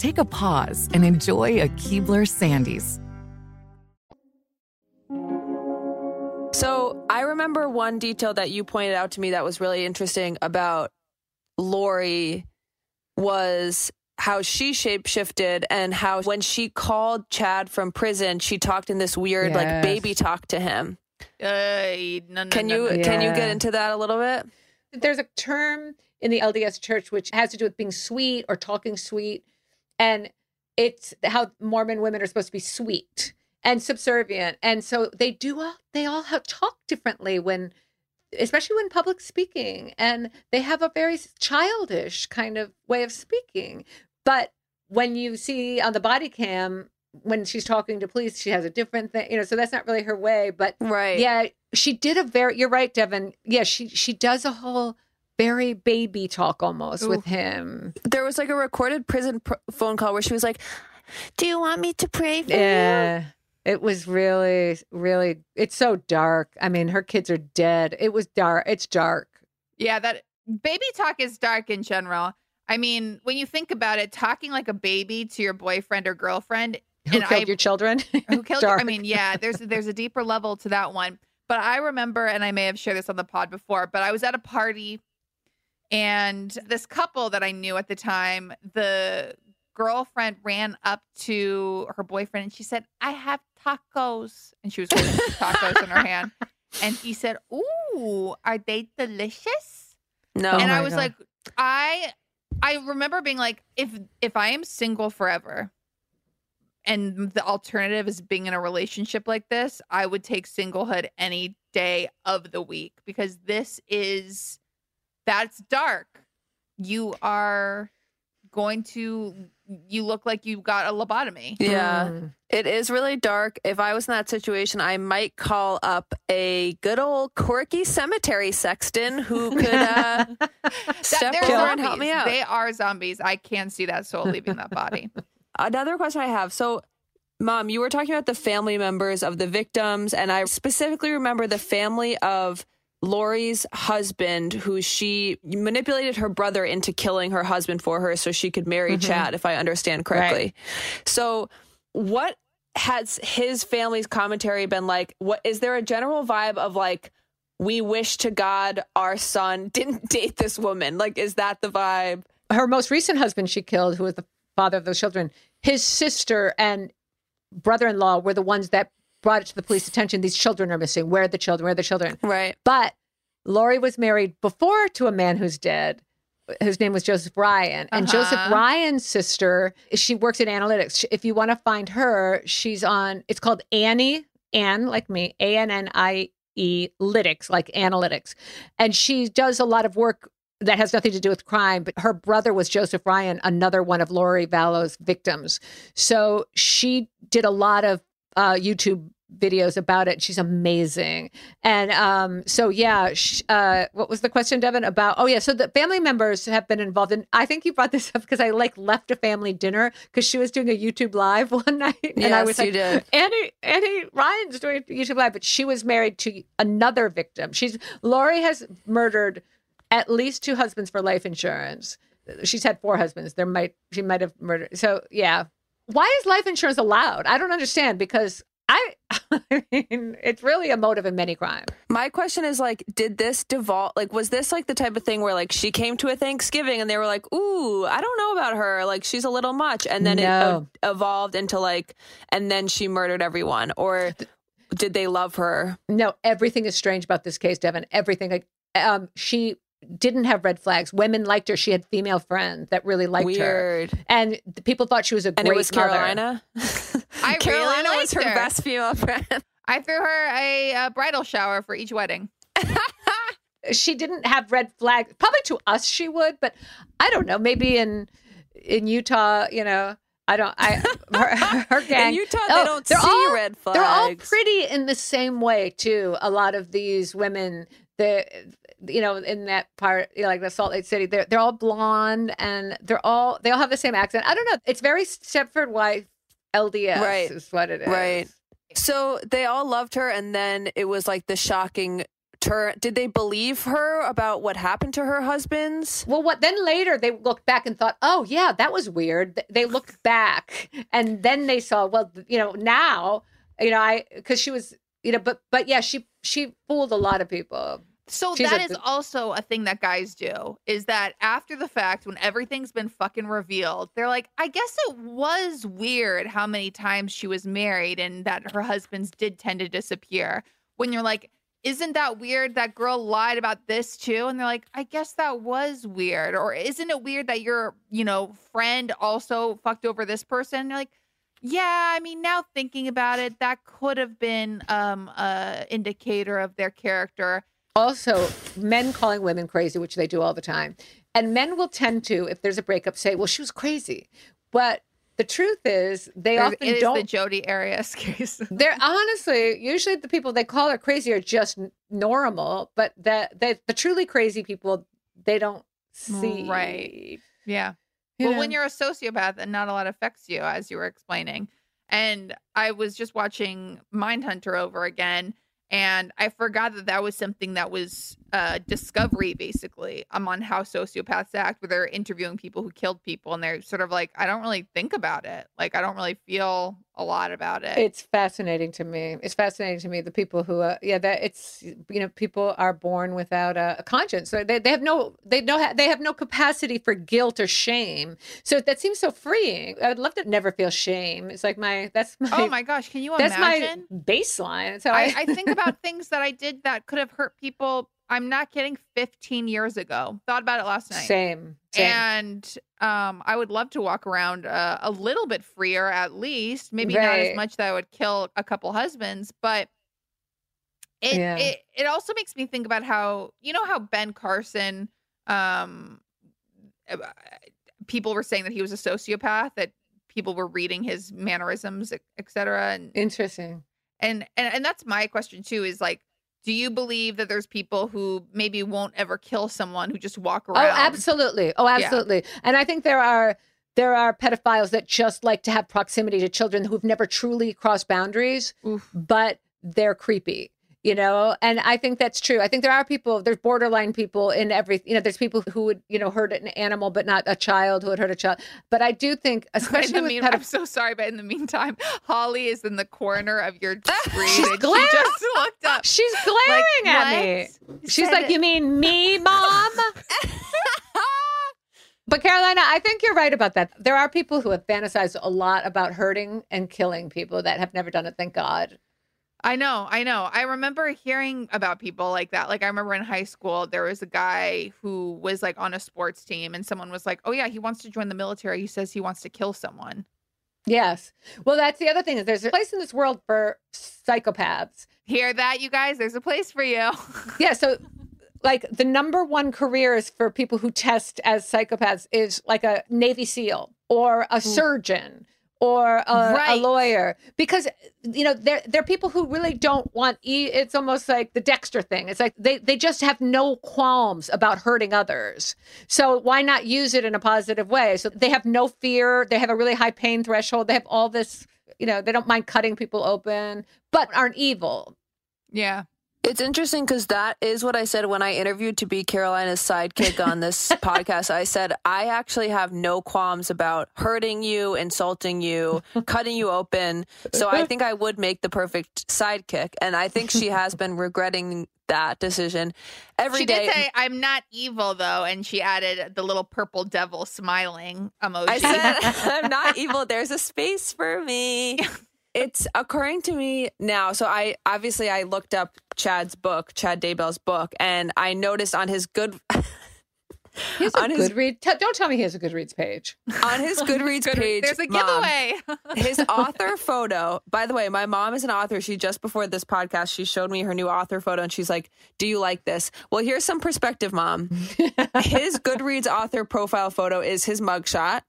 Take a pause and enjoy a Keebler Sandies. So I remember one detail that you pointed out to me that was really interesting about Lori was how she shapeshifted and how when she called Chad from prison, she talked in this weird like baby talk to him. Uh, no, no, Can no, you no. can you get into that a little bit? there's a term in the LDS church which has to do with being sweet or talking sweet. And it's how Mormon women are supposed to be sweet and subservient. And so they do all, they all have, talk differently when, especially when public speaking. And they have a very childish kind of way of speaking. But when you see on the body cam, when she's talking to police, she has a different thing, you know, so that's not really her way. But Right. yeah, she did a very. You're right, Devin. Yeah, she she does a whole very baby talk almost with him. There was like a recorded prison pr- phone call where she was like, "Do you want me to pray for you?" Yeah, it was really, really. It's so dark. I mean, her kids are dead. It was dark. It's dark. Yeah, that baby talk is dark in general. I mean, when you think about it, talking like a baby to your boyfriend or girlfriend, Who and killed I, your children? who <laughs> killed you? I mean, yeah, there's there's a deeper level to that one. But I remember, and I may have shared this on the pod before, but I was at a party and this couple that I knew at the time, the girlfriend ran up to her boyfriend and she said, I have tacos. And she was holding tacos in her hand. <laughs> And he said, Ooh, are they delicious? No. and Oh I was God. like, I I remember being like, if if I am single forever and the alternative is being in a relationship like this, I would take singlehood any day of the week because this is that's dark. You are going to you look like you got a lobotomy. Yeah. Mm. It is really dark. If I was in that situation, I might call up a good old quirky cemetery sexton who <laughs> could uh, step they're and help me out. They are zombies. I can see that soul leaving that body. <laughs> Another question I have. So, mom, you were talking about the family members of the victims, and I specifically remember the family of Lori's husband, who she manipulated her brother into killing her husband for her so she could marry Mhm. Chad, if I understand correctly. So, what has his family's commentary been like? What is there a general vibe of like, we wish to God our son didn't <laughs> date this woman? Like, is that the vibe? her most recent husband she killed, who was the father of those children, his sister and brother-in-law were the ones that brought it to the police attention. These children are missing. Where are the children? Where are the children? Right. But Lori was married before to a man who's dead, whose name was Joseph Ryan. And Joseph Uh-huh. Ryan's sister, she works in analytics. If you want to find her, she's on, it's called Annie, Ann, like me, A N N I E, Lytics, like analytics. And she does a lot of work that has nothing to do with crime, but her brother was Joseph Ryan, another one of Lori Vallow's victims. So she did a lot of uh, YouTube videos about it. She's amazing. And um, so, yeah, sh- uh, what was the question, Devin? About, oh, yeah, so the family members have been involved. And I think you brought this up because I like left a family dinner because she was doing a YouTube live <laughs> one night. and I Yes, was you like, did. Annie, Annie Ryan's doing a YouTube live, but she was married to another victim. She's, Lori has murdered at least two husbands for life insurance. She's had four husbands. There might, she might have murdered. So, yeah. Why is life insurance allowed? I don't understand because I, <laughs> I mean, it's really a motive in many crimes. My question is like, did this devolve? Like, was this like the type of thing where like she came to a Thanksgiving and they were like, "Ooh, I don't know about her. Like, she's a little much," and then it uh, evolved into like, and then she murdered everyone, or did they love her? No, everything is strange about this case, Devin. Everything. Like, um, she didn't have red flags. Women liked her. She had female friends that really liked her, and the people thought she was a And great it was. Carolina. <laughs> I Carolina really was her her. best female friend. I threw her a, uh bridal shower for each wedding. <laughs> She didn't have red flags. Probably to us she would, but I don't know. Maybe in in Utah, you know, I don't. I <laughs> her, her gang. In Utah, they Oh, don't see all- red flags. They're all pretty in the same way too. A lot of these women, the you know, in that part, you know, like the Salt Lake City, they're they're all blonde and they're all they all have the same accent. I don't know. It's very Stepford wife LDS, Right. Is what it is. Right. So they all loved her, and then it was like the shocking turn. Did they believe her about what happened to her husbands? Well, what then later they looked back and thought, oh yeah, that was weird. They looked back and then they saw, well, you know, now, you know, I because she was, you know, but but yeah, she she fooled a lot of people. So She's that a is also a thing that guys do is that after the fact, when everything's been fucking revealed, they're like, I guess it was weird how many times she was married and that her husbands did tend to disappear. When you're like, isn't that weird? That girl lied about this too. And they're like, I guess that was weird. Or isn't it weird that your, you know, friend also fucked over this person? And you're like, yeah, I mean, now thinking about it, that could have been um a indicator of their character. Also, men calling women crazy, which they do all the time, and men will tend to, if there's a breakup, say, well, she was crazy, but the truth is they There's- often it is don't the Jodi Arias <laughs> case. they're honestly usually the people they call her crazy are just normal, but the the, the truly crazy people they don't see. Right. Yeah. You well, when you're a sociopath and not a lot affects you, as you were explaining. And I was just watching Mindhunter over again, and I forgot that that was something that was uh, Discovery, basically, um, on how sociopaths act, where they're interviewing people who killed people, and they're sort of like, I don't really think about it. Like, I don't really feel a lot about it. It's fascinating to me. It's fascinating to me the people who, uh, yeah, that it's you know people are born without a, a conscience. So they, they have no they know they have no capacity for guilt or shame. So that seems so freeing. I would love to never feel shame. It's like my that's my oh my gosh, can you that's imagine? my baseline. So I, I, I think about things that I did that could have hurt people. I'm not kidding. 15 years ago, thought about it last night. same, same. And um, I would love to walk around uh, a little bit freer, at least. Maybe not as much that I would kill a couple husbands, but it Yeah. it it also makes me think about how you know how Ben Carson, um, uh, people were saying that he was a sociopath, that people were reading his mannerisms, et et cetera. And Interesting. and and and that's my question too. Is like, do you believe that there's people who maybe won't ever kill someone who just walk oh, around? Oh, absolutely. Oh, absolutely. And I think there are there are pedophiles that just like to have proximity to children who've never truly crossed boundaries, Oof. but they're creepy. You know, and I think that's true. I think there are people, there's borderline people in every, you know, there's people who would, you know, hurt an animal, but not a child who would hurt a child. But I do think, <laughs> in especially the with mean, pedophiles, I'm so sorry, but in the meantime, Holly is in the corner of your <laughs> screen. She's and glaring. She just <laughs> looked up. she's glaring Like, at me. She's Said like, it. "You mean me, mom?" but Carolina, I think you're right about that. There are people who have fantasized a lot about hurting and killing people that have never done it. Thank God. I know, I know. I remember hearing about people like that. Like I remember in high school there was a guy who was like on a sports team and someone was like, "Oh yeah, he wants to join the military. He says he wants to kill someone." Yes. Well, that's the other thing is there's a place in this world for psychopaths. Hear that, you guys? There's a place for you. <laughs> Yeah. So, like, the number one careers for people who test as psychopaths is like a Navy SEAL or a surgeon or a, a lawyer. Because you know they're they're people who really don't want e- it's almost like the Dexter thing. It's like they they just have no qualms about hurting others. So why not use it in a positive way? So they have no fear. They have a really high pain threshold. They have all this you know they don't mind cutting people open but aren't evil. Yeah. It's interesting because that is what I said when I interviewed to be Carolina's sidekick on this <laughs> podcast. I said, I actually have no qualms about hurting you, insulting you, cutting you open. So I think I would make the perfect sidekick. And I think she has been regretting that decision every she day. did say, "I'm not evil though," and she added the little purple devil smiling emoji. I said, <laughs> <laughs> I'm not evil. There's a space for me. It's occurring to me now. So I obviously I looked up Chad's book, Chad Daybell's book, and I noticed on his good <laughs> he has a On his- Goodreads t- don't tell me he has a Goodreads page on his <laughs> Goodreads Good- page. There's a Mom, giveaway. his <laughs> author photo. By the way, my mom is an author. She just before this podcast, she showed me her new author photo and she's like, "Do you like this?" Well, here's some perspective, mom. his Goodreads author profile photo is his mugshot.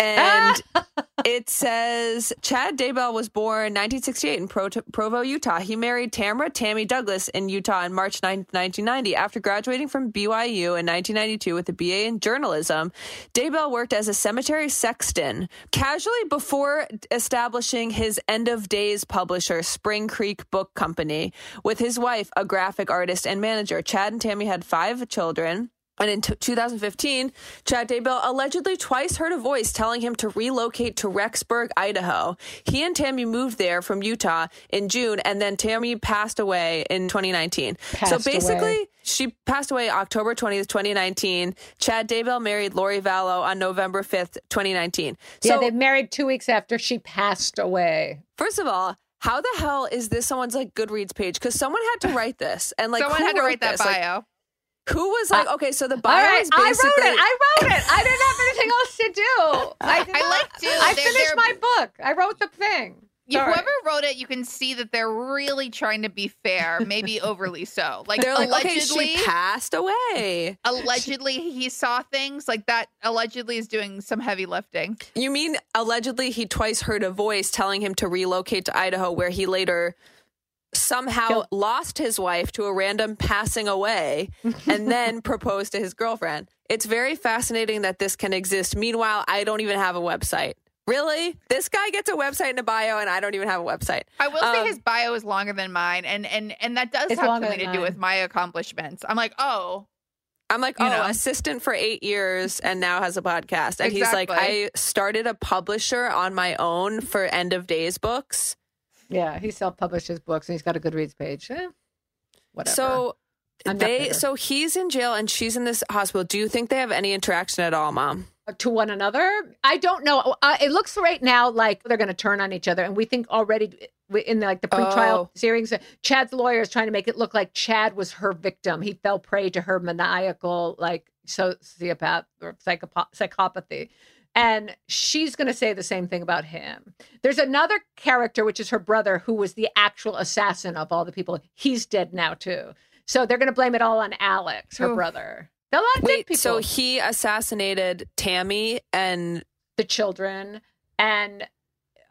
And <laughs> it says Chad Daybell was born 1968 in Pro- Provo, Utah. He married Tamara Tammy Douglas in Utah in March 9, 1990. After graduating from BYU in 1992 with a BA in journalism, Daybell worked as a cemetery sexton casually before establishing his end of days publisher, Spring Creek Book Company, with his wife, a graphic artist and manager. Chad and Tammy had five children. And in t- 2015, Chad Daybell allegedly twice heard a voice telling him to relocate to Rexburg, Idaho. He and Tammy moved there from Utah in June, and then Tammy passed away in 2019. so basically, away. she passed away October 20th, 2019. Chad Daybell married Lori Vallow on November 5th, 2019. yeah So, they married two weeks after she passed away first of all, how the hell is this someone's like Goodreads page? Because someone had to write this, and like Someone who had to wrote wait that this? Like, bio. Who was uh, like, okay, so the bio all right is i wrote it i wrote it i didn't have anything else to do <laughs> i, did I not- like to. i They're- finished they're- my book i wrote the thing Sorry. whoever wrote it, you can see that they're really trying to be fair, maybe <laughs> overly so. Like They're like, okay, allegedly, she passed away. allegedly he saw things like that. Allegedly is doing some heavy lifting. You mean allegedly he twice heard a voice telling him to relocate to Idaho, where he later somehow Kill- lost his wife to a random passing away and <laughs> then proposed to his girlfriend. It's very fascinating that this can exist. Meanwhile, I don't even have a website. Really? This guy gets a website and a bio, and I don't even have a website. I will say Um, his bio is longer than mine, and and and that does have something than to do with my accomplishments. I'm like, oh, I'm like, You oh, know. assistant for eight years and now has a podcast. And he's like, I started a publisher on my own for end of days books. Yeah he self-published his books and he's got a goodreads page. Eh, whatever. So I'm they so he's in jail and she's in this hospital. Do you think they have any interaction at all, mom? to one another? I don't know. Uh, it looks right now like they're going to turn on each other and we think already in the, like the pretrial Oh. series chad's lawyer is trying to make it look like chad was her victim. He fell prey to her maniacal like sociopath or psychopath psychopathy and she's going to say the same thing about him there's another character which is her brother who was the actual assassin of all the people he's dead now too so they're going to blame it all on alex her Oof. brother A lot of dead Wait, people. so he assassinated Tammy and the children and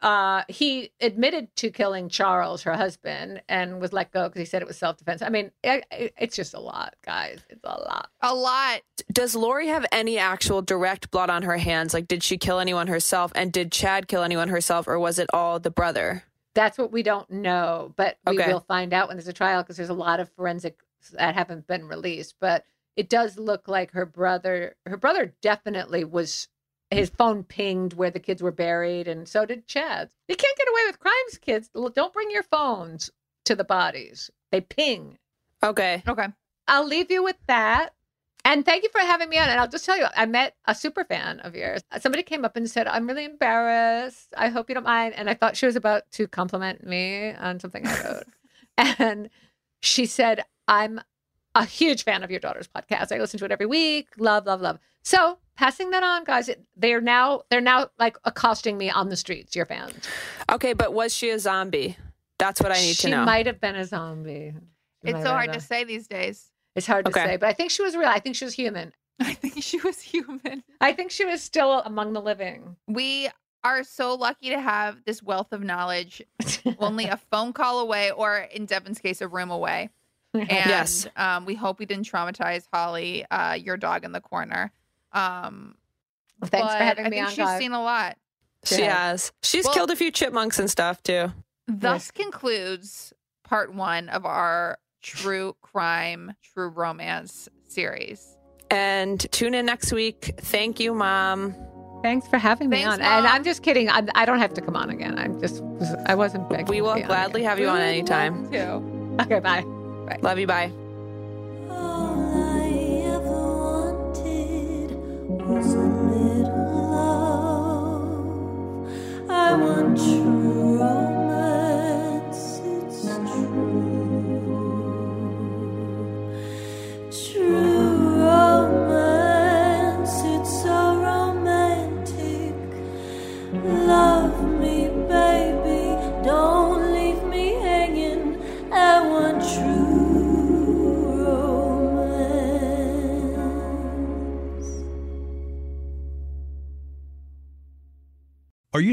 uh, he admitted to killing Charles, her husband, and was let go because he said it was self defense. I mean, it, it- it's just a lot, guys. It's a lot. A lot. does Lori have any actual direct blood on her hands? Like, did she kill anyone herself? And did Chad kill anyone herself, or was it all the brother? That's what we don't know, but we Okay. will find out when there's a trial because there's a lot of forensics that haven't been released. But it does look like her brother, her brother definitely was. His phone pinged where the kids were buried, and so did Chad's. You can't get away with crimes, kids. Don't bring your phones to the bodies. They ping. Okay. Okay. I'll leave you with that. And thank you for having me on. And I'll just tell you, I met a super fan of yours. Uh, somebody came up and said, I'm really embarrassed. I hope you don't mind. And I thought she was about to compliment me on something I wrote. <laughs> and she said, I'm a huge fan of your daughter's podcast. I listen to it every week. Love, love, love. So passing that on, guys, they're now they're now like accosting me on the streets, your fans. Okay, but was she a zombie? That's what I need she to know. She might have been a zombie. She It's so hard to say these days. It's hard to say, but I think she was real. I think she was human. <laughs> I think she was human. I think she was still among the living. We are so lucky to have this wealth of knowledge <laughs> only a phone call away, or in Devin's case, a room away. <laughs> And Yes. um, we hope we didn't traumatize Holly, uh, your dog in the corner. Um, Well, thanks for but having I me think on, she's guys. seen a lot. she Yeah. has. She's Well- killed a few chipmunks and stuff too. Thus concludes part one of our true crime, true romance series. And tune in next week. Thank you, Mom. Thanks for having me Thanks, on. And I'm just kidding. I'm, I don't have to come on again. I'm just, I wasn't begging. We to will be gladly again. have you on We would anytime. love to. Okay, bye. Love you. Bye. I want true